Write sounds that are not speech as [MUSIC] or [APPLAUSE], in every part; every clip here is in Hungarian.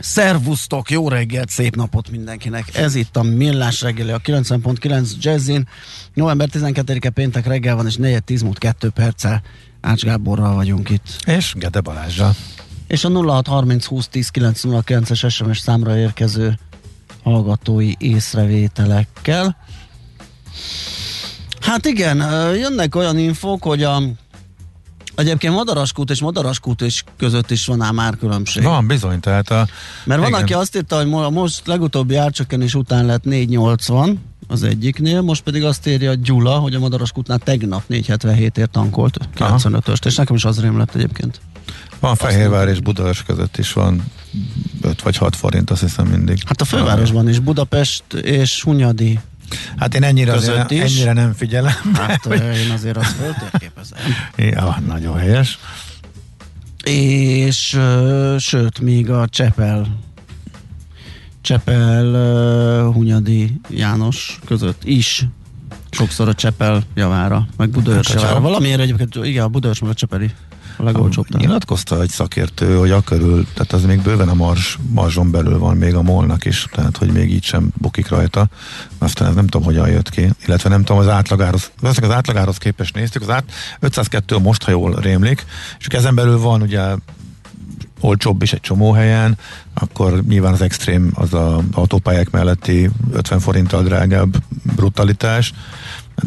Szervusztok, jó reggelt, szép napot mindenkinek. Ez itt a Millás reggeli, a 90.9 Jazzin. November 12-e péntek reggel van, és 4 10 múlt 2 perccel Ács Gáborral vagyunk itt. És Gede Balázsral. És a 0630 20 10 909-es SMS számra érkező hallgatói észrevételekkel. Hát igen, jönnek olyan infók, hogy a Egyébként Madaraskút és Madaraskút is között is van ám már különbség. Van, bizony, tehát a... Mert van, igen. aki azt írta, hogy most legutóbbi árcsökkenés után lett 480 az egyiknél, most pedig azt írja Gyula, hogy a Madaraskútnál tegnap 477-ért tankolt 95-öst, és nekem is az rém lett egyébként. Van Fehérvár és Budapest között is van 5 vagy 6 forint, azt hiszem mindig. Hát a fővárosban is Budapest és Hunyadi Hát én ennyire, azért, is. ennyire nem figyelem. Hát hogy... én azért azt föltérképezem. [LAUGHS] Ja, nagyon helyes. És uh, sőt, még a Csepel Csepel uh, Hunyadi János között is sokszor a Csepel javára, meg Budaörs hát, javára. Valamiért egyébként, igen, a Budaörs meg a Csepeli a legolcsóbb. Nyilatkozta egy szakértő, hogy a körül, tehát az még bőven a mars, marzson belül van még a molnak is, tehát hogy még így sem bukik rajta. Aztán ez nem tudom, hogyan jött ki, illetve nem tudom, az átlagához, az átlagához képest néztük, az át 502 most, ha jól rémlik, és ezen belül van ugye olcsóbb is egy csomó helyen, akkor nyilván az extrém az a autópályák melletti 50 forinttal drágább brutalitás,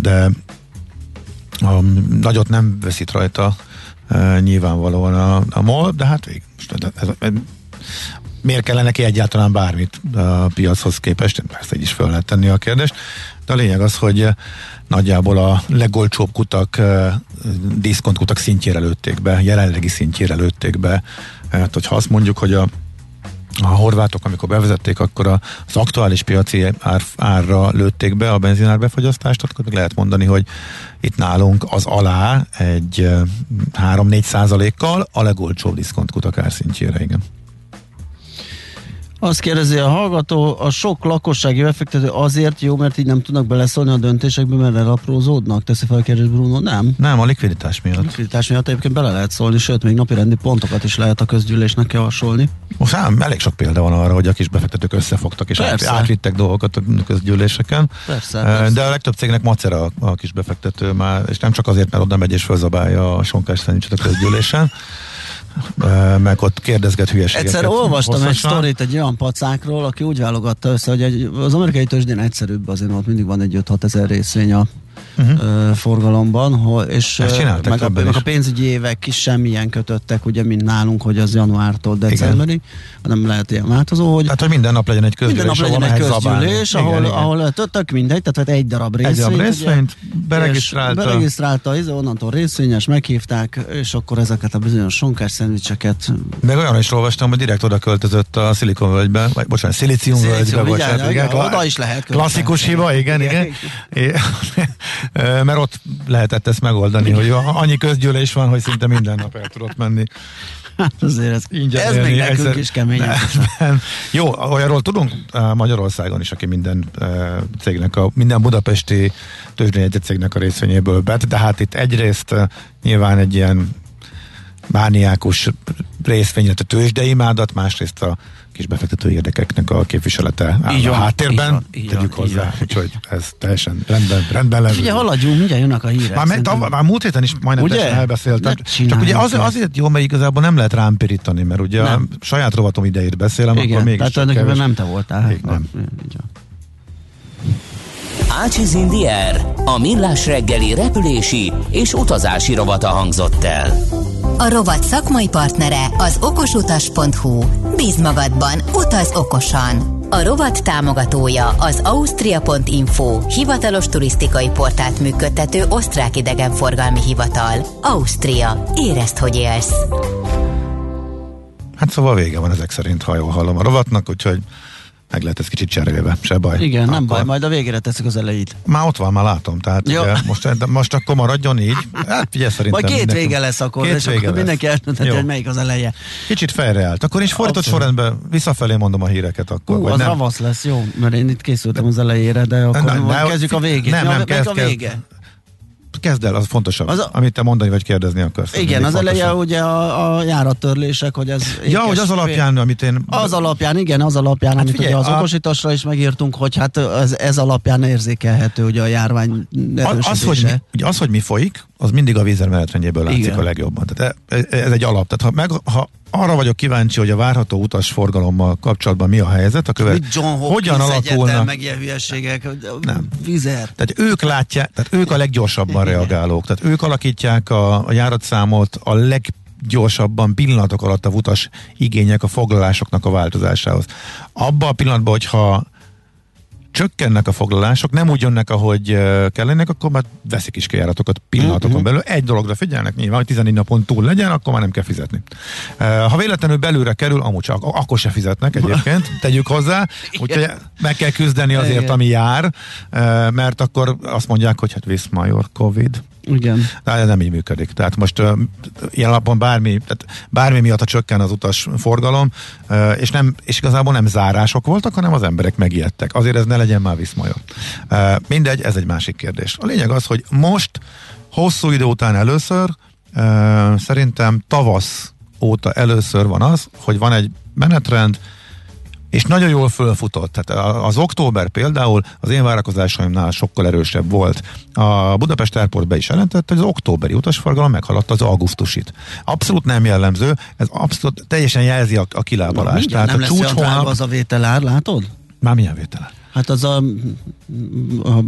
de a nagyot nem veszít rajta nyilvánvalóan a, a MOL, de hát végül most ez, ez, miért kellene neki egyáltalán bármit a piachoz képest? Persze így is fel lehet tenni a kérdést. De a lényeg az, hogy nagyjából a legolcsóbb kutak, diszkontkutak szintjére lőtték be, jelenlegi szintjére lőtték be. Hát, hogyha azt mondjuk, hogy a a horvátok, amikor bevezették, akkor az aktuális piaci ár, árra lőtték be a benzinár befogyasztást, akkor lehet mondani, hogy itt nálunk az alá egy 3-4 százalékkal a legolcsóbb diszkontkutak árszintjére, igen. Azt kérdezi a hallgató, a sok lakossági befektető azért jó, mert így nem tudnak beleszólni a döntésekbe, mert elaprózódnak? Teszi fel a kérdés Bruno, nem? Nem, a likviditás miatt. A likviditás miatt egyébként bele lehet szólni, sőt, még napi rendi pontokat is lehet a közgyűlésnek javasolni. Most ám, elég sok példa van arra, hogy a kis befektetők összefogtak és persze. átvittek dolgokat a közgyűléseken. Persze, persze. De a legtöbb cégnek macera a kis befektető már, és nem csak azért, mert oda megy és fölzabálja a sonkás a közgyűlésen, meg ott kérdezget hülyeségeket. Egyszer olvastam hosszasan. egy sztorit egy olyan pacákról, aki úgy válogatta össze, hogy egy, az amerikai tőzsdén egyszerűbb, azért ott mindig van egy 5-6 ezer részvény a uh-huh. forgalomban, és meg a, meg a pénzügyi évek is semmilyen kötöttek, ugye, mint nálunk, hogy az januártól decemberig, hanem lehet ilyen változó, hogy... Hát, hogy minden nap legyen egy közgyűlés, minden nap legyen egy közgyűlés, ahol, igen, ahol igen. tök mindegy, tehát egy darab részvényt. Egy darab részvényt, beregisztrálta. Beregisztrálta, izé, onnantól részvényes, meghívták, és akkor ezeket a bizonyos sonkás szendvicseket... Meg olyan is olvastam, hogy direkt oda költözött a völgybe, vagy bocsánat, Szilíciumvölgybe, bocsánat, igen, oda is lehet. Klasszikus hiba, igen, igen. [LAUGHS] mert ott lehetett ezt megoldani, hogy annyi közgyűlés van, hogy szinte minden nap el tudott menni. Hát azért ez, Ingyen ez még nekünk egyszer, is kemény. Nem. Jó, olyanról tudunk Magyarországon is, aki minden cégnek, a, minden budapesti tőzsdényegyet cégnek a részvényéből bet, de hát itt egyrészt nyilván egy ilyen mániákus részvény, illetve tőzsdeimádat, másrészt a kis befektető érdekeknek a képviselete áll így a háttérben, így van, így tegyük van, hozzá, úgyhogy ez teljesen rendben, rendben lesz. Ugye haladjunk, mindjárt jönnek a hírek. Már, me, már múlt héten is majdnem ugye? elbeszéltem. Csak ugye az, azért jó, mert igazából nem lehet rám pirítani, mert ugye nem. a saját rovatom idejét beszélem, Igen, akkor mégis tehát kevés. nem te voltál. Hát, nem. Ácsiz Indier, a millás reggeli repülési és utazási rovata hangzott el. A rovat szakmai partnere az okosutas.hu. Bíz magadban, utaz okosan! A rovat támogatója az Austria.info, hivatalos turisztikai portált működtető osztrák idegenforgalmi hivatal. Ausztria. Érezd, hogy élsz! Hát szóval vége van ezek szerint, ha jól hallom a rovatnak, úgyhogy meg lehet ez kicsit cserélve, se baj. Igen, akkor... nem baj, majd a végére teszik az elejét. Már ott van, már látom, tehát ugye, most, most akkor maradjon így. Hát figyelj, szerintem. Majd két mindenki... vége lesz akkor, két és vége akkor lesz. mindenki eldöntheti, hogy melyik az eleje. Kicsit fejreállt. Akkor is fordított sorrendben visszafelé mondom a híreket akkor. Ú, az nem? ravasz lesz, jó, mert én itt készültem az elejére, de akkor nem, nem, kezdjük a végét. Nem, nem, kezd, a vége. Kezd, el, az fontosabb, az a, amit te mondani vagy kérdezni akarsz. Igen, az fontosabb. eleje ugye a, a járattörlések, hogy ez... Ja, hogy az alapján, amit én... Az alapján, igen, az alapján, hát amit figyelj, ugye az a... okosításra is megírtunk, hogy hát ez, ez alapján érzékelhető ugye a járvány az, hogy mi, ugye az, hogy mi folyik, az mindig a vízer menetrendjéből látszik igen. a legjobban. Tehát ez egy alap. Tehát ha, meg, ha arra vagyok kíváncsi, hogy a várható utasforgalommal kapcsolatban mi a helyzet. A követ... John hogyan alakulnak? meg ilyen hülyeségek. Nem. Vizer. Tehát ők látják, tehát ők a leggyorsabban reagálók. Tehát ők alakítják a, a járatszámot a leg gyorsabban pillanatok alatt a utas igények a foglalásoknak a változásához. Abba a pillanatban, hogyha csökkennek a foglalások, nem úgy jönnek, ahogy kellenek, akkor már veszik is kijáratokat pillanatokon uh-huh. belül. Egy dologra figyelnek, nyilván, hogy 14 napon túl legyen, akkor már nem kell fizetni. Ha véletlenül belőle kerül, amúgy csak, akkor se fizetnek egyébként, [LAUGHS] tegyük hozzá, úgyhogy meg kell küzdeni azért, ami jár, mert akkor azt mondják, hogy hát visz major Covid, igen. De nem így működik. Tehát most uh, ilyen alapon bármi, tehát bármi miatt a csökken az utas forgalom, uh, és, nem, és igazából nem zárások voltak, hanem az emberek megijedtek. Azért ez ne legyen már viszmajon. Uh, mindegy, ez egy másik kérdés. A lényeg az, hogy most hosszú idő után először, uh, szerintem tavasz óta először van az, hogy van egy menetrend, és nagyon jól fölfutott. Tehát az október például az én várakozásaimnál sokkal erősebb volt. A Budapest Airport be is jelentett, hogy az októberi utasforgalom meghaladta az augusztusit. Abszolút nem jellemző, ez abszolút teljesen jelzi a, a kilábalást. Na, Tehát nem a csúcs hónap... az a vételár, látod? Már milyen vételár? Hát az a, a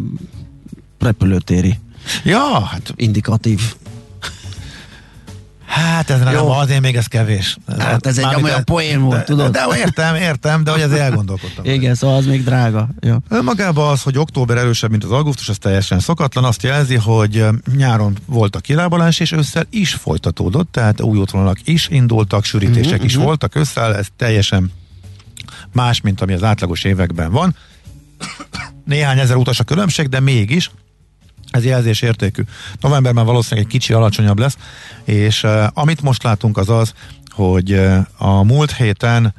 repülőtéri. Ja, hát indikatív. Hát ez nem, azért még ez kevés. Hát ez egy olyan poén volt, tudod? De, de, értem, értem, de hogy azért elgondolkodtam. Igen, szóval az még drága. Jó. Magában az, hogy október erősebb, mint az augusztus, az teljesen szokatlan. Azt jelzi, hogy nyáron volt a kilábalás, és ősszel is folytatódott, tehát új útvonalak is indultak, sűrítések uh-huh, is uh-huh. voltak ősszel, ez teljesen más, mint ami az átlagos években van. [COUGHS] Néhány ezer utas a különbség, de mégis ez jelzés értékű. Novemberben valószínűleg egy kicsi alacsonyabb lesz, és uh, amit most látunk az az, hogy uh, a múlt héten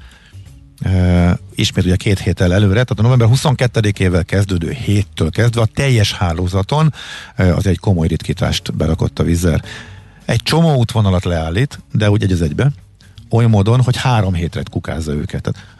uh, ismét ugye két héttel előre, tehát a november 22-ével kezdődő héttől kezdve a teljes hálózaton uh, az egy komoly ritkítást berakott a vízzer. Egy csomó útvonalat leállít, de úgy egy az egybe, oly módon, hogy három hétre kukázza őket. Tehát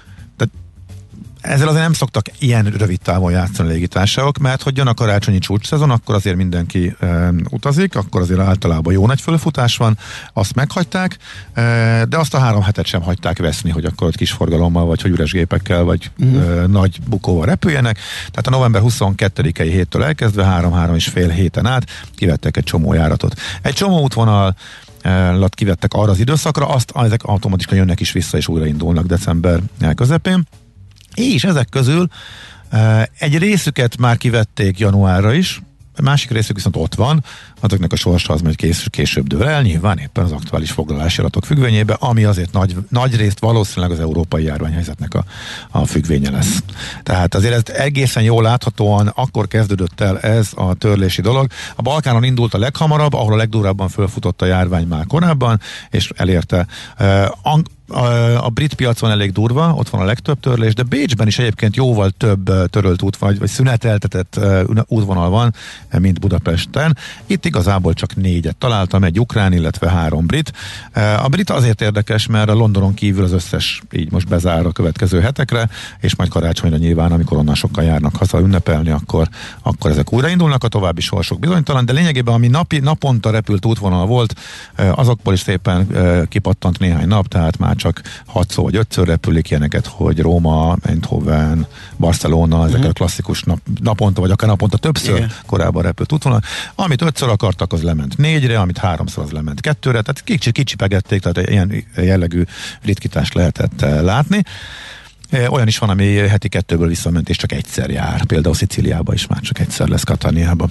ezzel azért nem szoktak ilyen rövid távon játszani a légitársaságok, mert hogy jön a karácsonyi csúcs szezon, akkor azért mindenki e, utazik, akkor azért általában jó nagy fölfutás van, azt meghagyták, e, de azt a három hetet sem hagyták veszni, hogy akkor ott kis forgalommal, vagy hogy üres gépekkel, vagy uh-huh. e, nagy bukóval repüljenek. Tehát a november 22-i héttől elkezdve három-három és fél héten át kivettek egy csomó járatot. Egy csomó útvonal lat kivettek arra az időszakra, azt ezek automatikusan jönnek is vissza, és újraindulnak december közepén. És ezek közül egy részüket már kivették januárra is, a másik részük viszont ott van, azoknak a sorsa az majd kés, később dől el, nyilván éppen az aktuális foglalási adatok függvényében, ami azért nagy, nagy részt valószínűleg az európai járványhelyzetnek a, a függvénye lesz. Tehát azért ez egészen jól láthatóan akkor kezdődött el ez a törlési dolog. A Balkánon indult a leghamarabb, ahol a legdurábban fölfutott a járvány már korábban, és elérte. Uh, ang- a, a brit piacon elég durva, ott van a legtöbb törlés, de Bécsben is egyébként jóval több törölt út vagy, vagy szüneteltetett útvonal van, mint Budapesten. Itt igazából csak négyet találtam, egy ukrán, illetve három brit. A brit azért érdekes, mert a Londonon kívül az összes így most bezár a következő hetekre, és majd karácsonyra nyilván, amikor onnan sokan járnak haza ünnepelni, akkor, akkor ezek újraindulnak, a további sorsok bizonytalan, de lényegében ami napi, naponta repült útvonal volt, azokból is szépen kipattant néhány nap, tehát már csak 6 vagy 5 repülik ilyeneket, hogy Róma, Eindhoven, Barcelona, ezek uh-huh. a klasszikus nap, naponta, vagy akár naponta többször Igen. korábban repült útvonal. Amit ötször akartak, az lement négyre, amit háromszor, az lement kettőre, tehát kicsi, kicsipegették, tehát ilyen jellegű ritkítást lehetett eh, látni. Eh, olyan is van, ami heti kettőből visszament, és csak egyszer jár. Például Szicíliába is már csak egyszer lesz Katániába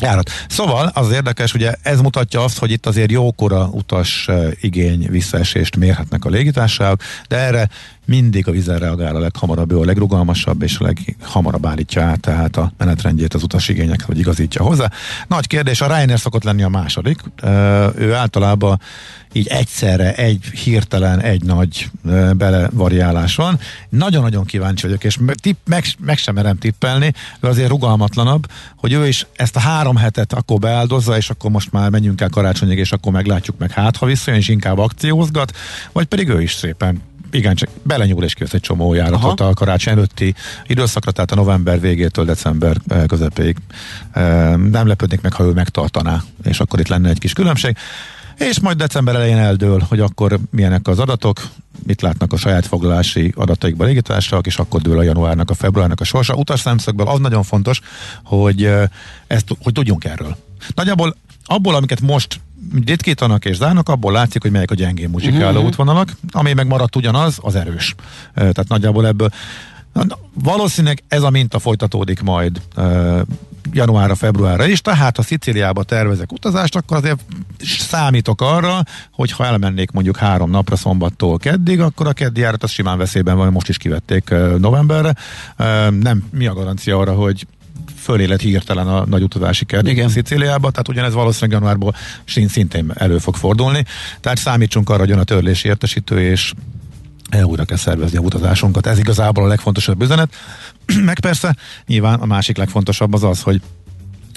járat. Szóval az érdekes, ugye ez mutatja azt, hogy itt azért jókora utas igény visszaesést mérhetnek a légitársaságok, de erre mindig a vízzel reagál a leghamarabb, ő a legrugalmasabb és a leghamarabb állítja át tehát a menetrendjét az utasigényekhez, vagy igazítja hozzá. Nagy kérdés, a Ryanair szokott lenni a második. Ő általában így egyszerre egy hirtelen, egy nagy belevariálás van. Nagyon-nagyon kíváncsi vagyok, és tipp, meg, meg sem merem tippelni, ő azért rugalmatlanabb, hogy ő is ezt a három hetet akkor beáldozza, és akkor most már menjünk el karácsonyig, és akkor meglátjuk meg hát, ha visszajön, és inkább akciózgat, vagy pedig ő is szépen igen, csak belenyúl és kihoz egy csomó járatot Aha. a karácsony előtti időszakra, tehát a november végétől december közepéig. Nem lepődnék meg, ha ő megtartaná, és akkor itt lenne egy kis különbség és majd december elején eldől, hogy akkor milyenek az adatok, mit látnak a saját foglalási adataikban légitársaságok, és akkor dől a januárnak, a februárnak a sorsa. Utas szemszögből az nagyon fontos, hogy, ezt, hogy tudjunk erről. Nagyjából abból, amiket most ritkítanak és zárnak, abból látszik, hogy melyek a gyengén muzsikáló uh-huh. útvonalak, ami meg maradt ugyanaz, az erős. Tehát nagyjából ebből Valószínűleg ez a minta folytatódik majd januárra, februárra is, tehát ha Szicíliába tervezek utazást, akkor azért számítok arra, hogy ha elmennék mondjuk három napra szombattól keddig, akkor a keddi járat az simán veszélyben van, most is kivették novemberre. Nem mi a garancia arra, hogy fölélet hirtelen a nagy utazási kedv Igen. Szicíliába, tehát ugyanez valószínűleg januárból szintén elő fog fordulni. Tehát számítsunk arra, hogy jön a törlési értesítő, és újra kell szervezni a utazásunkat. Ez igazából a legfontosabb üzenet. [CLEARS THROAT] Meg persze nyilván a másik legfontosabb az az, hogy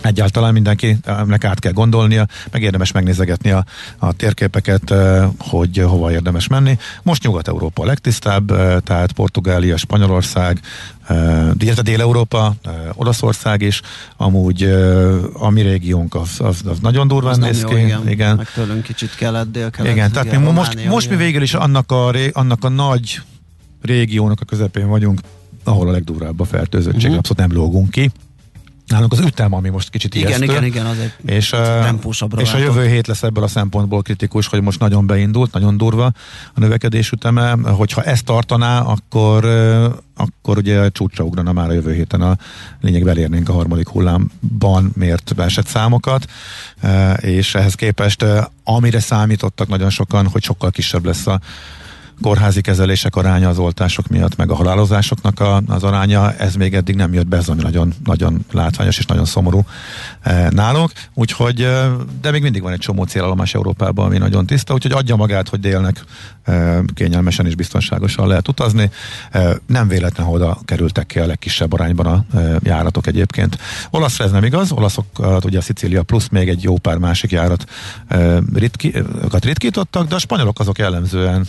egyáltalán mindenkinek át kell gondolnia, meg érdemes megnézegetni a, a térképeket, eh, hogy hova érdemes menni. Most Nyugat-Európa a legtisztább, eh, tehát Portugália, Spanyolország, eh, illetve Dél-Európa, Olaszország is, amúgy a mi régiónk az, az, az nagyon durván néz ki. Igen, igen. Meg tőlünk kicsit kelet, dél-kelet. Igen, tehát igen, mi most, most mi végül is annak a, annak a nagy régiónak a közepén vagyunk, ahol a legdurvább a fertőzöttség, uh-huh. abszolút nem lógunk ki. Nálunk az ütem, ami most kicsit igen, ijesztő. Igen, igen, az egy és, és a jövő hét lesz ebből a szempontból kritikus, hogy most nagyon beindult, nagyon durva a növekedés üteme. Hogyha ezt tartaná, akkor, akkor ugye csúcsra ugrana már a jövő héten a lényeg elérnénk a harmadik hullámban mért esett számokat, és ehhez képest amire számítottak nagyon sokan, hogy sokkal kisebb lesz a kórházi kezelések aránya az oltások miatt, meg a halálozásoknak a, az aránya, ez még eddig nem jött be, ez nagyon, nagyon látványos és nagyon szomorú e, nálunk. Úgyhogy, e, de még mindig van egy csomó célállomás Európában, ami nagyon tiszta, úgyhogy adja magát, hogy délnek kényelmesen és biztonságosan lehet utazni. Nem véletlen, hogy oda kerültek ki a legkisebb arányban a járatok egyébként. Olaszra ez nem igaz, olaszokat ugye a Szicília plusz még egy jó pár másik járat ritki, ritkítottak, de a spanyolok azok jellemzően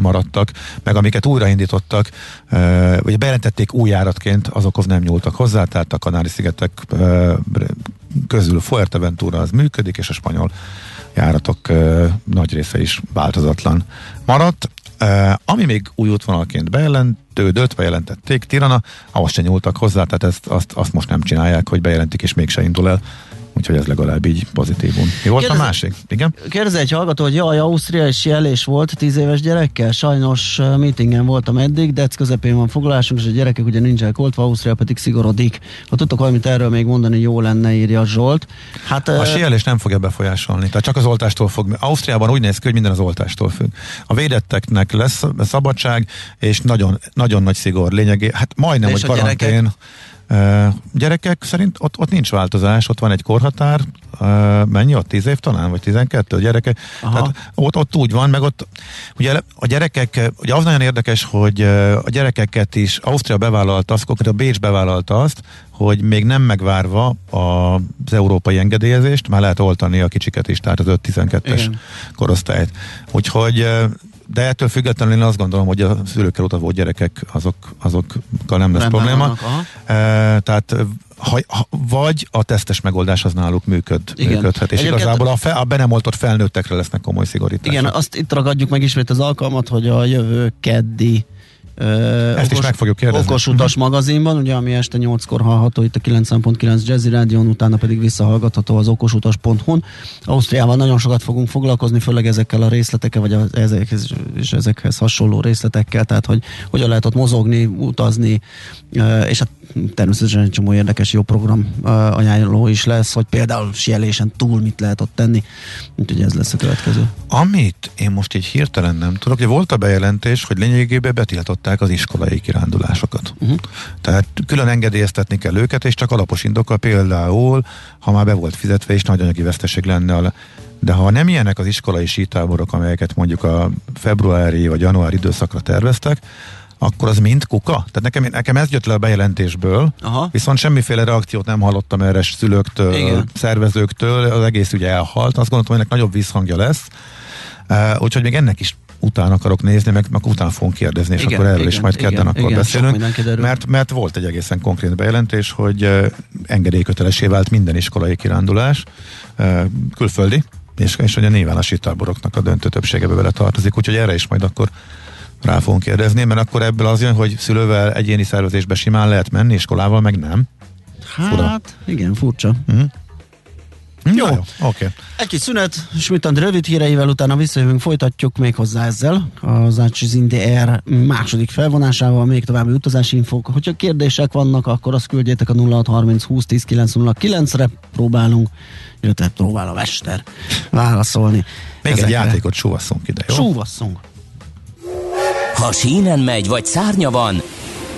maradtak, meg amiket újraindítottak, vagy bejelentették új járatként, azokhoz nem nyúltak hozzá, tehát a Kanári-szigetek közül Fuerteventura az működik, és a spanyol járatok nagy része is változatlan maradt. Ami még új útvonalként bejelentődött, bejelentették Tirana, ahhoz se nyúltak hozzá, tehát ezt, azt, azt most nem csinálják, hogy bejelentik és mégse indul el Úgyhogy ez legalább így pozitívum. Mi volt Kérdez, a másik? Igen? Kérdez egy hallgató, hogy jaj, Ausztria is jelés volt tíz éves gyerekkel. Sajnos uh, meetingen voltam eddig, de közepén van foglalásunk, és a gyerekek ugye nincsenek oltva, Ausztria pedig szigorodik. Ha tudtok valamit erről még mondani, jó lenne, írja Zsolt. Hát, a uh, síelés nem fogja befolyásolni, tehát csak az oltástól fog. Ausztriában úgy néz ki, hogy minden az oltástól függ. A védetteknek lesz szabadság, és nagyon, nagyon nagy szigor lényegé. Hát majdnem, hogy karantén. Gyerekek? Gyerekek szerint ott, ott nincs változás, ott van egy korhatár, mennyi ott, 10 év talán, vagy 12 gyerekek. Aha. Tehát ott, ott úgy van, meg ott ugye a gyerekek, ugye az nagyon érdekes, hogy a gyerekeket is Ausztria bevállalta azt, a Bécs bevállalta azt, hogy még nem megvárva az európai engedélyezést, már lehet oltani a kicsiket is, tehát az 5-12-es korosztályt. Úgyhogy de ettől függetlenül én azt gondolom, hogy a szülőkkel utazó gyerekek azok, azokkal nem lesz Rendben probléma. Vannak, e, tehát ha, ha, vagy a tesztes megoldás az náluk működ, Igen. működhet, és Egyébként igazából a, fe, a be nem oltott felnőttekre lesznek komoly szigorítások. Igen, azt itt ragadjuk meg ismét az alkalmat, hogy a jövő keddi ezt okos, is meg fogjuk kérdezni. Okos utas uh-huh. magazinban, ugye, ami este 8-kor hallható itt a 9.9 Jazzy Rádion, utána pedig visszahallgatható az okosutas.hu-n. Ausztriával nagyon sokat fogunk foglalkozni, főleg ezekkel a részletekkel, vagy a, ezekhez, és ezekhez hasonló részletekkel, tehát hogy hogyan lehet ott mozogni, utazni, és hát természetesen egy csomó érdekes jó program ajánló is lesz, hogy például sielésen túl mit lehet ott tenni, úgyhogy ez lesz a következő. Amit én most így hirtelen nem tudok, hogy volt a bejelentés, hogy lényegében betiltották az iskolai kirándulásokat. Uh-huh. Tehát külön engedélyeztetni kell őket, és csak alapos indokkal például, ha már be volt fizetve, és nagy anyagi veszteség lenne a de ha nem ilyenek az iskolai sítáborok, amelyeket mondjuk a februári vagy januári időszakra terveztek, akkor az mind kuka? Tehát nekem, nekem ez jött le a bejelentésből, Aha. viszont semmiféle reakciót nem hallottam erre szülőktől, Igen. szervezőktől, az egész ugye elhalt. Azt gondoltam, hogy ennek nagyobb visszhangja lesz. Uh, úgyhogy még ennek is utána akarok nézni, meg, meg utána fogunk kérdezni, és igen, akkor erről igen, is majd kedden igen, akkor igen, beszélünk. Mert, mert volt egy egészen konkrét bejelentés, hogy engedélykötelesé vált minden iskolai kirándulás, külföldi, és, és hogy a nyilván a sitáboroknak a döntő többségebe bele tartozik, úgyhogy erre is majd akkor rá fogunk kérdezni, mert akkor ebből az jön, hogy szülővel egyéni szervezésbe simán lehet menni, iskolával meg nem. Hát, Fura. igen, furcsa. Uh-huh. Jó, jó. oké. Okay. Egy kis szünet, Smitand rövid híreivel, utána visszajövünk, folytatjuk még hozzá ezzel az Ácsiz Air második felvonásával, még további utazási infók. Hogyha kérdések vannak, akkor azt küldjétek a 0630 20 10 909-re, próbálunk, illetve próbál a Mester válaszolni. Még Ezekre. egy játékot súvasszunk ide, jó? Súvasszunk. Ha sínen megy, vagy szárnya van,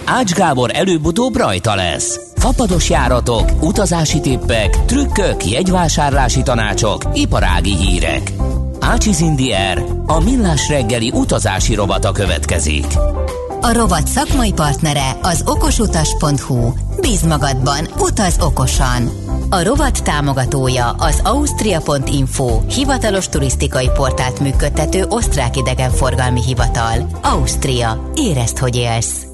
Ács Gábor előbb-utóbb rajta lesz. Fapados járatok, utazási tippek, trükkök, jegyvásárlási tanácsok, iparági hírek. Ácsiz Indier, a millás reggeli utazási robata következik. A rovat szakmai partnere az okosutas.hu. Bíz magadban, utaz okosan! A rovat támogatója az Austria.info, hivatalos turisztikai portált működtető osztrák idegenforgalmi hivatal. Ausztria. Érezd, hogy élsz!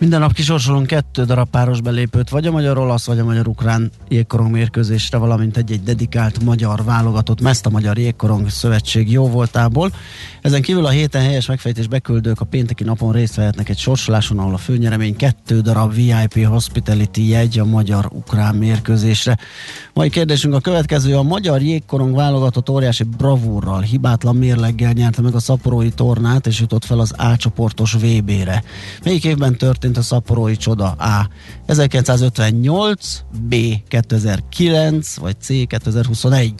Minden nap kisorsolunk kettő darab páros belépőt, vagy a magyar-olasz, vagy a magyar-ukrán jégkorong mérkőzésre, valamint egy-egy dedikált magyar válogatott meszt a Magyar Jégkorong Szövetség jó voltából. Ezen kívül a héten helyes megfejtés beküldők a pénteki napon részt vehetnek egy sorsoláson, ahol a főnyeremény kettő darab VIP Hospitality jegy a magyar-ukrán mérkőzésre. Mai kérdésünk a következő. A magyar jégkorong válogatott óriási bravúrral, hibátlan mérleggel nyerte meg a szaporói tornát, és jutott fel az A csoportos VB-re. Melyik évben történt a szaporói csoda? A. 1958, B. 2009, vagy C. 2021?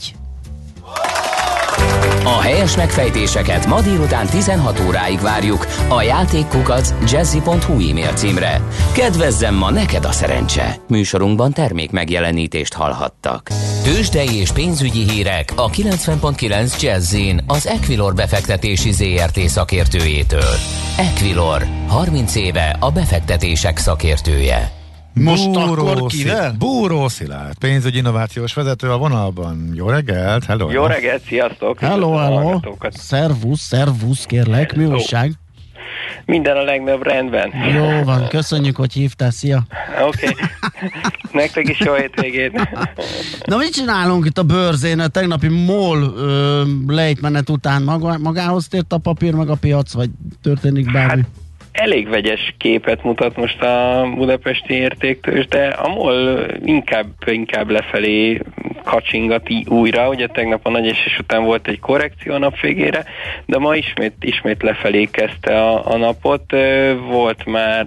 A helyes megfejtéseket ma délután 16 óráig várjuk a játékkukac jazzy.hu e-mail címre. Kedvezzem ma neked a szerencse! Műsorunkban termék megjelenítést hallhattak. Tőzsdei és pénzügyi hírek a 90.9 Jazzin az Equilor befektetési ZRT szakértőjétől. Equilor, 30 éve a befektetések szakértője. Most Búró akkor kivel? Búró Szilárd, pénzügyi innovációs vezető a vonalban. Jó reggelt, hello! Jó reggelt, sziasztok! Hello, hello! Szervusz, szervusz, kérlek, mi újság? Minden a legnagyobb rendben. Jó van, köszönjük, hogy hívtál, szia! Oké, okay. [LAUGHS] nektek is jó hétvégét! Na mit csinálunk itt a bőrzén? A tegnapi MOL lejtmenet után maga, magához tért a papír, meg a piac, vagy történik bármi? Hát elég vegyes képet mutat most a budapesti értéktől, de a MOL inkább, inkább lefelé kacsingati újra, ugye tegnap a nagy esés után volt egy korrekció a nap végére, de ma ismét, ismét lefelé kezdte a, a napot, volt már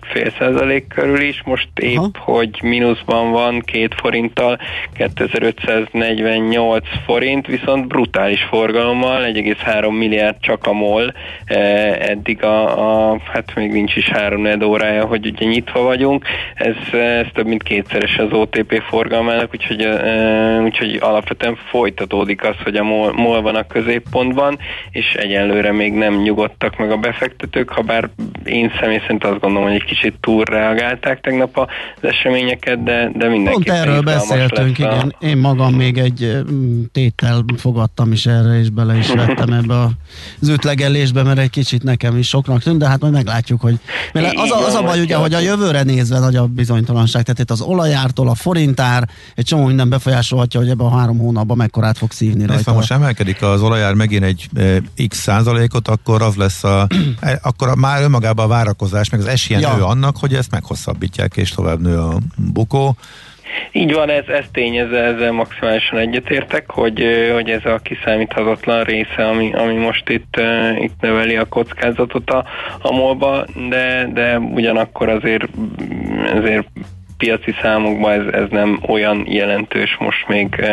fél százalék körül is, most épp, Aha. hogy mínuszban van két forinttal, 2548 forint, viszont brutális forgalommal, 1,3 milliárd csak a MOL, eddig a, a hát még nincs is három órája, hogy ugye nyitva vagyunk, ez, ez több mint kétszeres az OTP forgalmának, úgyhogy, úgyhogy alapvetően folytatódik az, hogy a MOL, MOL van a középpontban, és egyelőre még nem nyugodtak meg a befektetők, ha bár én személy szerint azt gondolom, hogy egy kicsit túlreagálták tegnap az eseményeket, de, de mindenképpen Pont erről beszéltünk, igen. A... Én magam még egy tétel fogadtam is erre, és bele is vettem ebbe az ütlegelésbe, mert egy kicsit nekem is soknak tűnt, de hát majd meglátjuk, hogy mert az, a, az a baj ugye, hogy a jövőre nézve nagy a bizonytalanság, tehát itt az olajártól a forintár, egy csomó minden befolyásolhatja, hogy ebben a három hónapban mekkorát fog szívni rajta. Ha most emelkedik az olajár megint egy e, x százalékot, akkor az lesz a, e, akkor a, már önmagában a várakozás, meg az esélye ja. nő annak, hogy ezt meghosszabbítják, és tovább nő a bukó. Így van, ez, ez tény, ezzel, ezzel maximálisan egyetértek, hogy, hogy ez a kiszámíthatatlan része, ami, ami most itt, itt növeli a kockázatot a, a molba, de, de ugyanakkor azért, azért piaci számokban ez, ez nem olyan jelentős most még, e,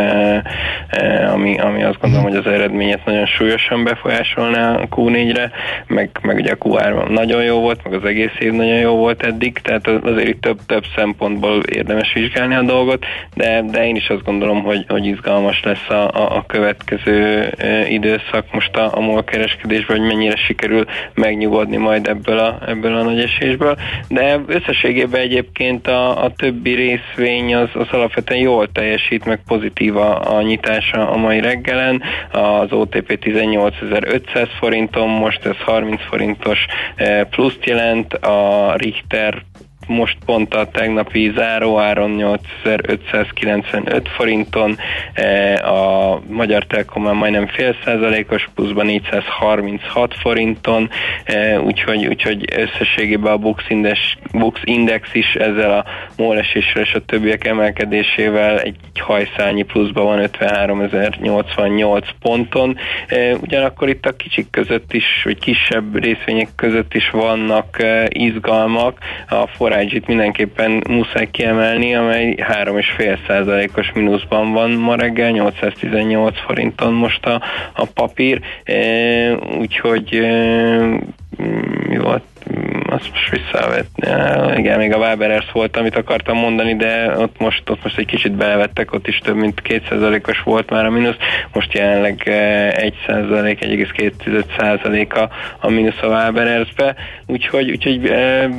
e, ami, ami azt gondolom, hogy az eredményet nagyon súlyosan befolyásolná a Q4-re, meg, meg ugye a Q3 nagyon jó volt, meg az egész év nagyon jó volt eddig, tehát azért itt több, több szempontból érdemes vizsgálni a dolgot, de, de én is azt gondolom, hogy, hogy izgalmas lesz a, a, a következő e, időszak most a, a MOL kereskedésben, hogy mennyire sikerül megnyugodni majd ebből a, ebből a nagy esésből, de összességében egyébként a, a többi részvény az, az alapvetően jól teljesít, meg pozitív a, a nyitása a mai reggelen. Az OTP 18.500 forinton, most ez 30 forintos eh, pluszt jelent, a Richter most pont a tegnapi záróáron 8595 forinton, e, a Magyar Telekom majdnem fél százalékos pluszban 436 forinton, e, úgyhogy, úgyhogy összességében a Bux Index, Bux Index is ezzel a mólesésre és a többiek emelkedésével egy hajszányi pluszban van 53.088 ponton. E, ugyanakkor itt a kicsik között is, vagy kisebb részvények között is vannak izgalmak. A forrás Forage-it mindenképpen muszáj kiemelni, amely 3,5%-os mínuszban van ma reggel, 818 forinton most a, a papír, e, úgyhogy e, mi volt azt most visszavetni. Igen, még a Waberers volt, amit akartam mondani, de ott most, ott most egy kicsit belevettek, ott is több mint 2%-os volt már a mínusz, most jelenleg 1%, 1,2% a, a mínusz a Waberersbe, úgyhogy, úgyhogy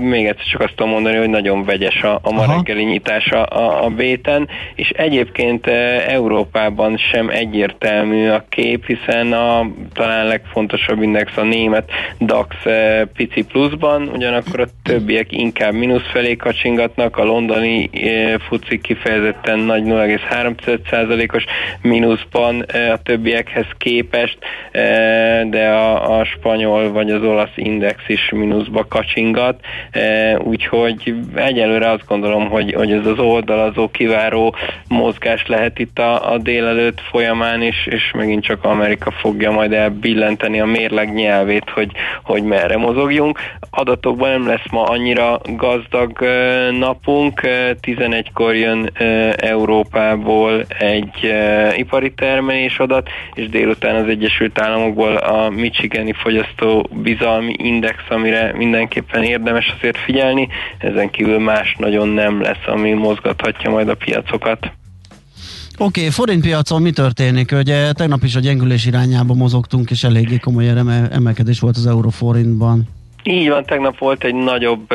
még egyszer csak azt tudom mondani, hogy nagyon vegyes a, a ma reggeli nyitása a, a béten, és egyébként Európában sem egyértelmű a kép, hiszen a talán legfontosabb index a német DAX pici pluszban, ugyanakkor a többiek inkább mínusz felé kacsingatnak, a londoni e, fuci kifejezetten nagy 0,3%-os mínuszban e, a többiekhez képest, e, de a, a spanyol vagy az olasz index is mínuszba kacsingat, úgyhogy egyelőre azt gondolom, hogy, hogy ez az oldalazó kiváró mozgás lehet itt a, a délelőtt folyamán, és, és megint csak Amerika fogja majd elbillenteni a mérleg nyelvét, hogy, hogy merre mozogjunk. Adatok adatokban nem lesz ma annyira gazdag napunk. 11-kor jön Európából egy ipari termelés adat, és délután az Egyesült Államokból a Michigani fogyasztó bizalmi index, amire mindenképpen érdemes azért figyelni. Ezen kívül más nagyon nem lesz, ami mozgathatja majd a piacokat. Oké, okay, forintpiacon mi történik? Ugye tegnap is a gyengülés irányába mozogtunk, és eléggé komoly emelkedés volt az euróforintban. Így van, tegnap volt egy nagyobb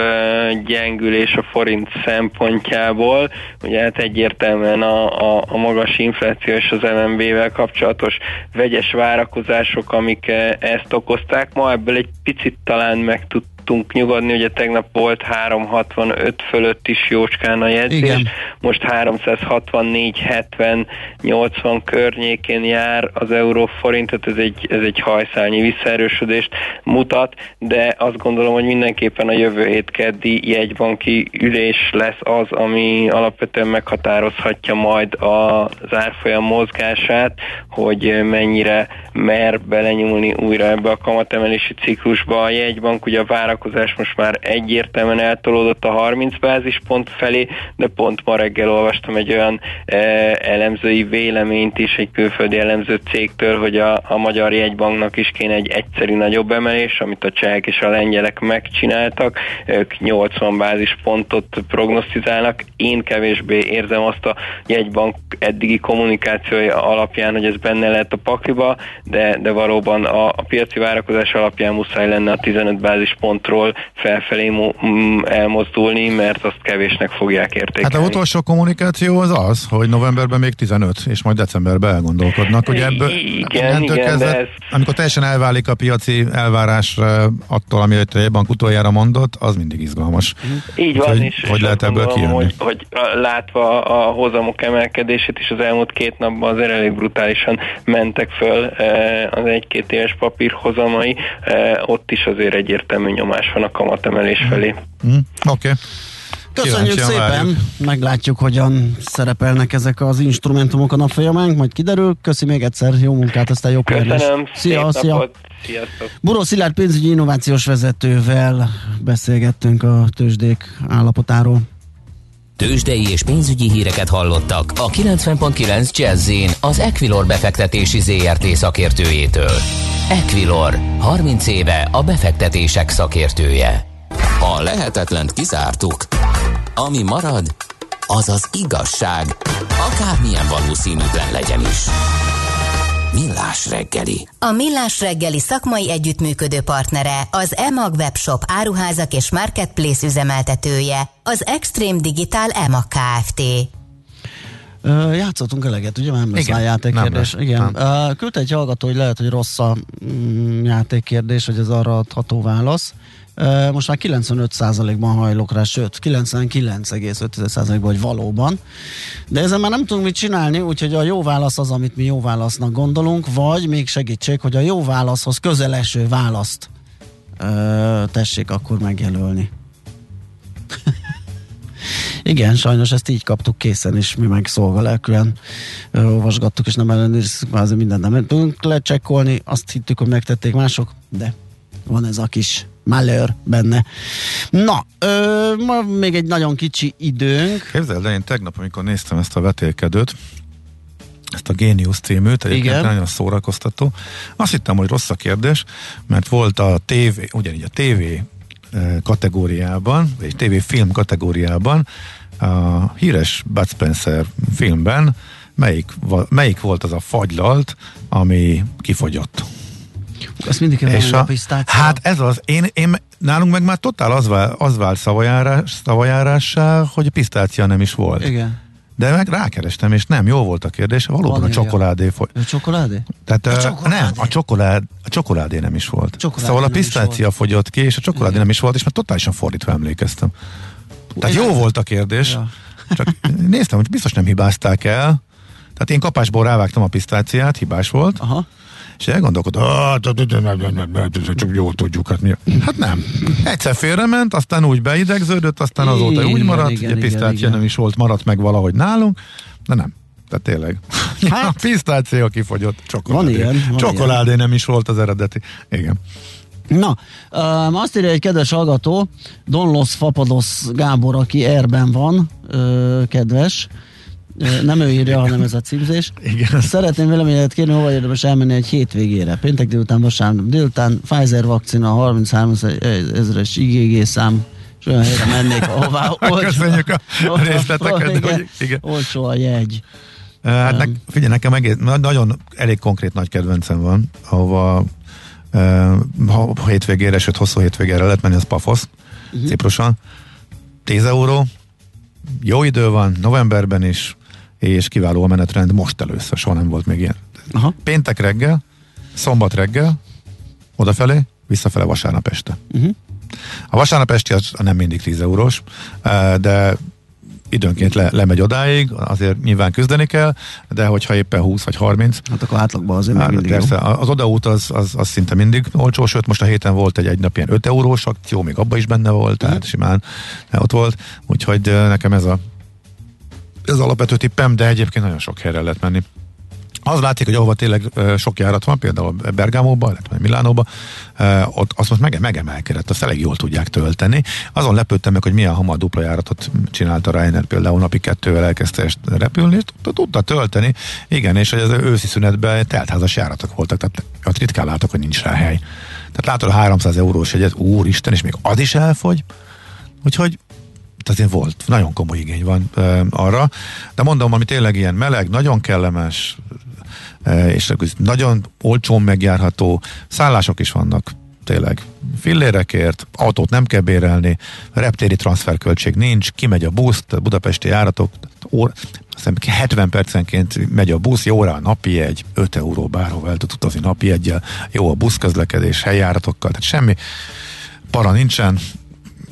gyengülés a forint szempontjából, ugye hát egyértelműen a, a, a magas infláció és az MNB-vel kapcsolatos vegyes várakozások, amik ezt okozták. Ma ebből egy picit talán meg tud tudtunk nyugodni, ugye tegnap volt 365 fölött is jócskán a jegyzés, Igen. most 364, 70, 80 környékén jár az euró forint, tehát ez egy, ez egy hajszálnyi visszaerősödést mutat, de azt gondolom, hogy mindenképpen a jövő hét keddi jegybanki ülés lesz az, ami alapvetően meghatározhatja majd az árfolyam mozgását, hogy mennyire mer belenyúlni újra ebbe a kamatemelési ciklusba. A jegybank ugye a várakozás most már egyértelműen eltolódott a 30 bázispont felé, de pont ma reggel olvastam egy olyan e, elemzői véleményt is egy külföldi elemző cégtől, hogy a, a magyar jegybanknak is kéne egy egyszerű nagyobb emelés, amit a csehek és a lengyelek megcsináltak. Ők 80 bázispontot prognosztizálnak. Én kevésbé érzem azt a jegybank eddigi kommunikációja alapján, hogy ez benne lehet a pakliba, de, de valóban a, a piaci várakozás alapján muszáj lenne a 15 bázispontról felfelé elmozdulni, mert azt kevésnek fogják értékelni. Hát a utolsó kommunikáció az az, hogy novemberben még 15, és majd decemberben elgondolkodnak, hogy ebből igen, igen, kezdve, ez... amikor teljesen elválik a piaci elvárás attól, amit a bank utoljára mondott, az mindig izgalmas. Így van, hogy, és, hogy lehet ebből kijönni? Hogy, hogy látva a hozamok emelkedését is az elmúlt két napban azért elég brutálisan mentek föl az egy-két éves papír hozamai, ott is azért egyértelmű nyomás van a kamatemelés felé. Mm. Oké. Okay. Köszönjük szépen! Várjuk. Meglátjuk, hogyan szerepelnek ezek az instrumentumok a nap folyamán, majd kiderül. Köszi még egyszer, jó munkát, aztán jó Köszönöm, Szia, szia! Sziasztok! Buró Szilárd pénzügyi innovációs vezetővel beszélgettünk a tőzsdék állapotáról. Tőzsdei és pénzügyi híreket hallottak a 90.9 jazz az Equilor befektetési ZRT szakértőjétől. Equilor, 30 éve a befektetések szakértője. A lehetetlent kizártuk. Ami marad, az az igazság, akármilyen valószínűtlen legyen is. Millás reggeli. A Millás reggeli szakmai együttműködő partnere, az EMAG webshop áruházak és marketplace üzemeltetője, az Extreme Digital EMAG Kft. Uh, játszottunk eleget, ugye nem lesz már játékkérdés. Nem Igen. Nem. Uh, küldte egy hallgató, hogy lehet, hogy rossz a mm, játékkérdés, hogy ez arra adható válasz. Most már 95%-ban hajlok rá, sőt 99,5%-ban, hogy valóban. De ezzel már nem tudunk mit csinálni, úgyhogy a jó válasz az, amit mi jó válasznak gondolunk, vagy még segítség, hogy a jó válaszhoz közeleső választ ö, tessék akkor megjelölni. Igen, sajnos ezt így kaptuk készen, és mi meg szolgalelkűen olvasgattuk, és nem ellenőrizzük, kvázi mindent nem tudunk lecsekkolni. Azt hittük, hogy megtették mások, de van ez a kis malheur benne. Na, ö, ma még egy nagyon kicsi időnk. Képzeld el, én tegnap, amikor néztem ezt a vetélkedőt, ezt a Genius címűt, egyébként Igen. nagyon szórakoztató. Azt hittem, hogy rossz a kérdés, mert volt a TV, ugyanígy a TV kategóriában, vagy TV film kategóriában a híres Bud Spencer filmben melyik, melyik volt az a fagylalt, ami kifogyott. Azt mindig és a, Hát ez az, én, én, nálunk meg már totál az, vál, az vált szavajárás, szavajárássá, hogy a pisztácia nem is volt. Igen. De meg rákerestem, és nem, jó volt a kérdés, valóban Van a csokoládé foly. A csokoládé? Tehát a csokoládé. nem, a, csokolád, a csokoládé nem is volt. Csokoládé szóval a pisztácia fogyott ki, és a csokoládé Igen. nem is volt, és már totálisan fordítva emlékeztem. Tehát jó volt a kérdés, ja. csak néztem, hogy biztos nem hibázták el, tehát én kapásból rávágtam a pisztáciát, hibás volt. Aha és elgondolkodott, csak jól tudjuk, hát mi. Hát nem. Egyszer félrement, aztán úgy beidegződött, aztán azóta úgy maradt, igen, ugye pisztácia nem is volt, maradt meg valahogy nálunk, de nem. Tehát tényleg. Hát, [LAUGHS] a pisztácia kifogyott. Csokoládé. Van ilyen. Van Csokoládé ilyen. nem is volt az eredeti. Igen. Na, um, azt írja egy kedves hallgató, Don Los Fapados Gábor, aki erben van, uh, kedves, nem ő írja, hanem ez a címzés. Igen. Szeretném véleményet kérni, hova érdemes elmenni egy hétvégére. Péntek délután, vasárnap délután, Pfizer vakcina, 33 ezeres IgG szám, és olyan helyre mennék, ahová [LAUGHS] olcsó, Köszönjük a [LAUGHS] részleteket. Igen, hogy, igen. Olcsó a jegy. Hát ne, figyelj, nekem egész, nagyon elég konkrét nagy kedvencem van, ahova uh, hétvégére, sőt hosszú hétvégére lehet menni, az Pafosz, uh-huh. Cipruson. 10 euró, jó idő van, novemberben is, és kiváló a menetrend most először, soha nem volt még ilyen. Aha. Péntek reggel, szombat reggel, odafelé, visszafele vasárnap este. Uh-huh. A vasárnap esti az nem mindig 10 eurós, eh, de időnként le, lemegy odáig, azért nyilván küzdeni kell, de hogyha éppen 20 vagy 30. Hát akkor átlagban azért hát, mindig persze, jó. Az odaút az, az, az, szinte mindig olcsó, sőt most a héten volt egy, egy nap ilyen 5 eurós akció, még abban is benne volt, tehát uh-huh. simán ott volt, úgyhogy eh, nekem ez a ez alapvető tippem, de egyébként nagyon sok helyre lehet menni. Az látszik, hogy ahova tényleg sok járat van, például Bergámóba, illetve Milánóba, ott azt most mege, megemelkedett, azt elég jól tudják tölteni. Azon lepődtem meg, hogy milyen hamar dupla járatot csinált a Ryanair, például napi kettővel elkezdte repülni, és tudta tölteni. Igen, és hogy az őszi szünetben teltházas járatok voltak, tehát ott ritkán látok, hogy nincs rá hely. Tehát látod a 300 eurós egyet, úristen, és még az is elfogy. Úgyhogy azért volt, nagyon komoly igény van e, arra, de mondom, ami tényleg ilyen meleg, nagyon kellemes, e, és nagyon olcsón megjárható, szállások is vannak tényleg fillérekért, autót nem kell bérelni, reptéri transferköltség nincs, kimegy a busz, budapesti járatok, óra, aztán 70 percenként megy a busz, jó rá a napi egy, 5 euró bárhova el tud utazni napi egyel, jó a buszközlekedés, helyjáratokkal, tehát semmi para nincsen,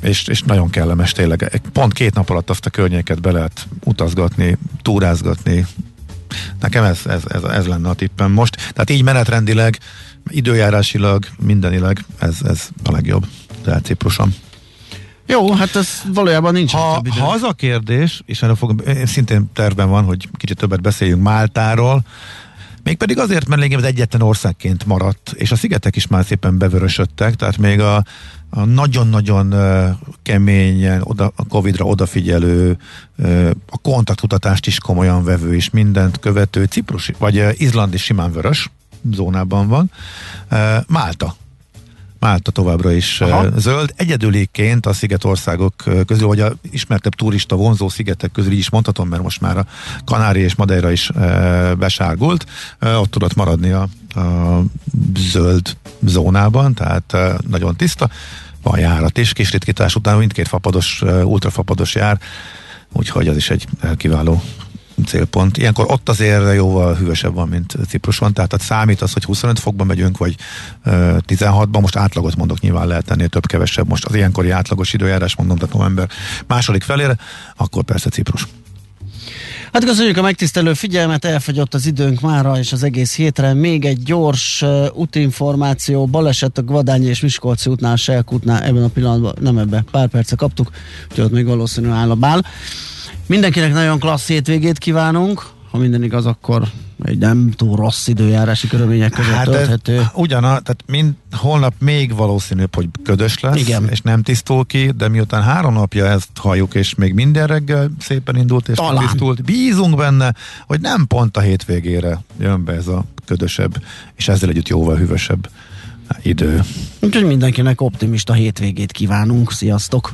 és, és nagyon kellemes tényleg. Pont két nap alatt azt a környéket be lehet utazgatni, túrázgatni. Nekem ez, ez, ez, ez lenne a tippem most. Tehát így menetrendileg, időjárásilag, mindenileg ez, ez a legjobb. Tehát Cipruson. Jó, hát ez valójában nincs ha, ha az a kérdés, és erről fog, szintén tervben van, hogy kicsit többet beszéljünk Máltáról, Mégpedig azért, mert lényegében egyetlen országként maradt, és a szigetek is már szépen bevörösödtek, tehát még a, nagyon-nagyon keményen oda, a Covid-ra odafigyelő, a kontaktkutatást is komolyan vevő és mindent követő Ciprus, vagy Izland is simán vörös zónában van. Málta Málta továbbra is Aha. zöld. Egyedüléként a szigetországok közül, vagy a ismertebb turista vonzó szigetek közül így is mondhatom, mert most már a Kanári és Madeira is besárgult. Ott tudott maradni a, a zöld zónában, tehát nagyon tiszta. Van járat is, kis ritkítás után mindkét fapados, ultrafapados jár, úgyhogy az is egy kiváló célpont. Ilyenkor ott azért jóval hűvösebb van, mint Cipruson, tehát az számít az, hogy 25 fokban megyünk, vagy 16-ban, most átlagot mondok, nyilván lehet tenni több-kevesebb, most az ilyenkori átlagos időjárás mondom, tehát november második felére, akkor persze Ciprus. Hát köszönjük a megtisztelő figyelmet, elfogyott az időnk mára, és az egész hétre még egy gyors uh, útinformáció, baleset a Gvadányi és Miskolci útnál, Selkútnál, ebben a pillanatban, nem ebbe, pár perce kaptuk, úgyhogy ott még valószínűleg áll a bál. Mindenkinek nagyon klassz hétvégét kívánunk, ha minden igaz, akkor egy nem túl rossz időjárási körülmények között hát tölthető. Ugyan, tehát mind, holnap még valószínűbb, hogy ködös lesz, Igen. és nem tisztul ki, de miután három napja ezt halljuk, és még minden reggel szépen indult, és Talán. tisztult, bízunk benne, hogy nem pont a hétvégére jön be ez a ködösebb, és ezzel együtt jóval hűvösebb idő. Úgyhogy mindenkinek optimista hétvégét kívánunk. Sziasztok!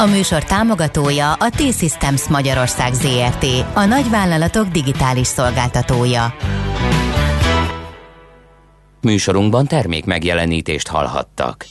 A műsor támogatója a T-Systems Magyarország ZRT, a nagyvállalatok digitális szolgáltatója. Műsorunkban termék megjelenítést hallhattak.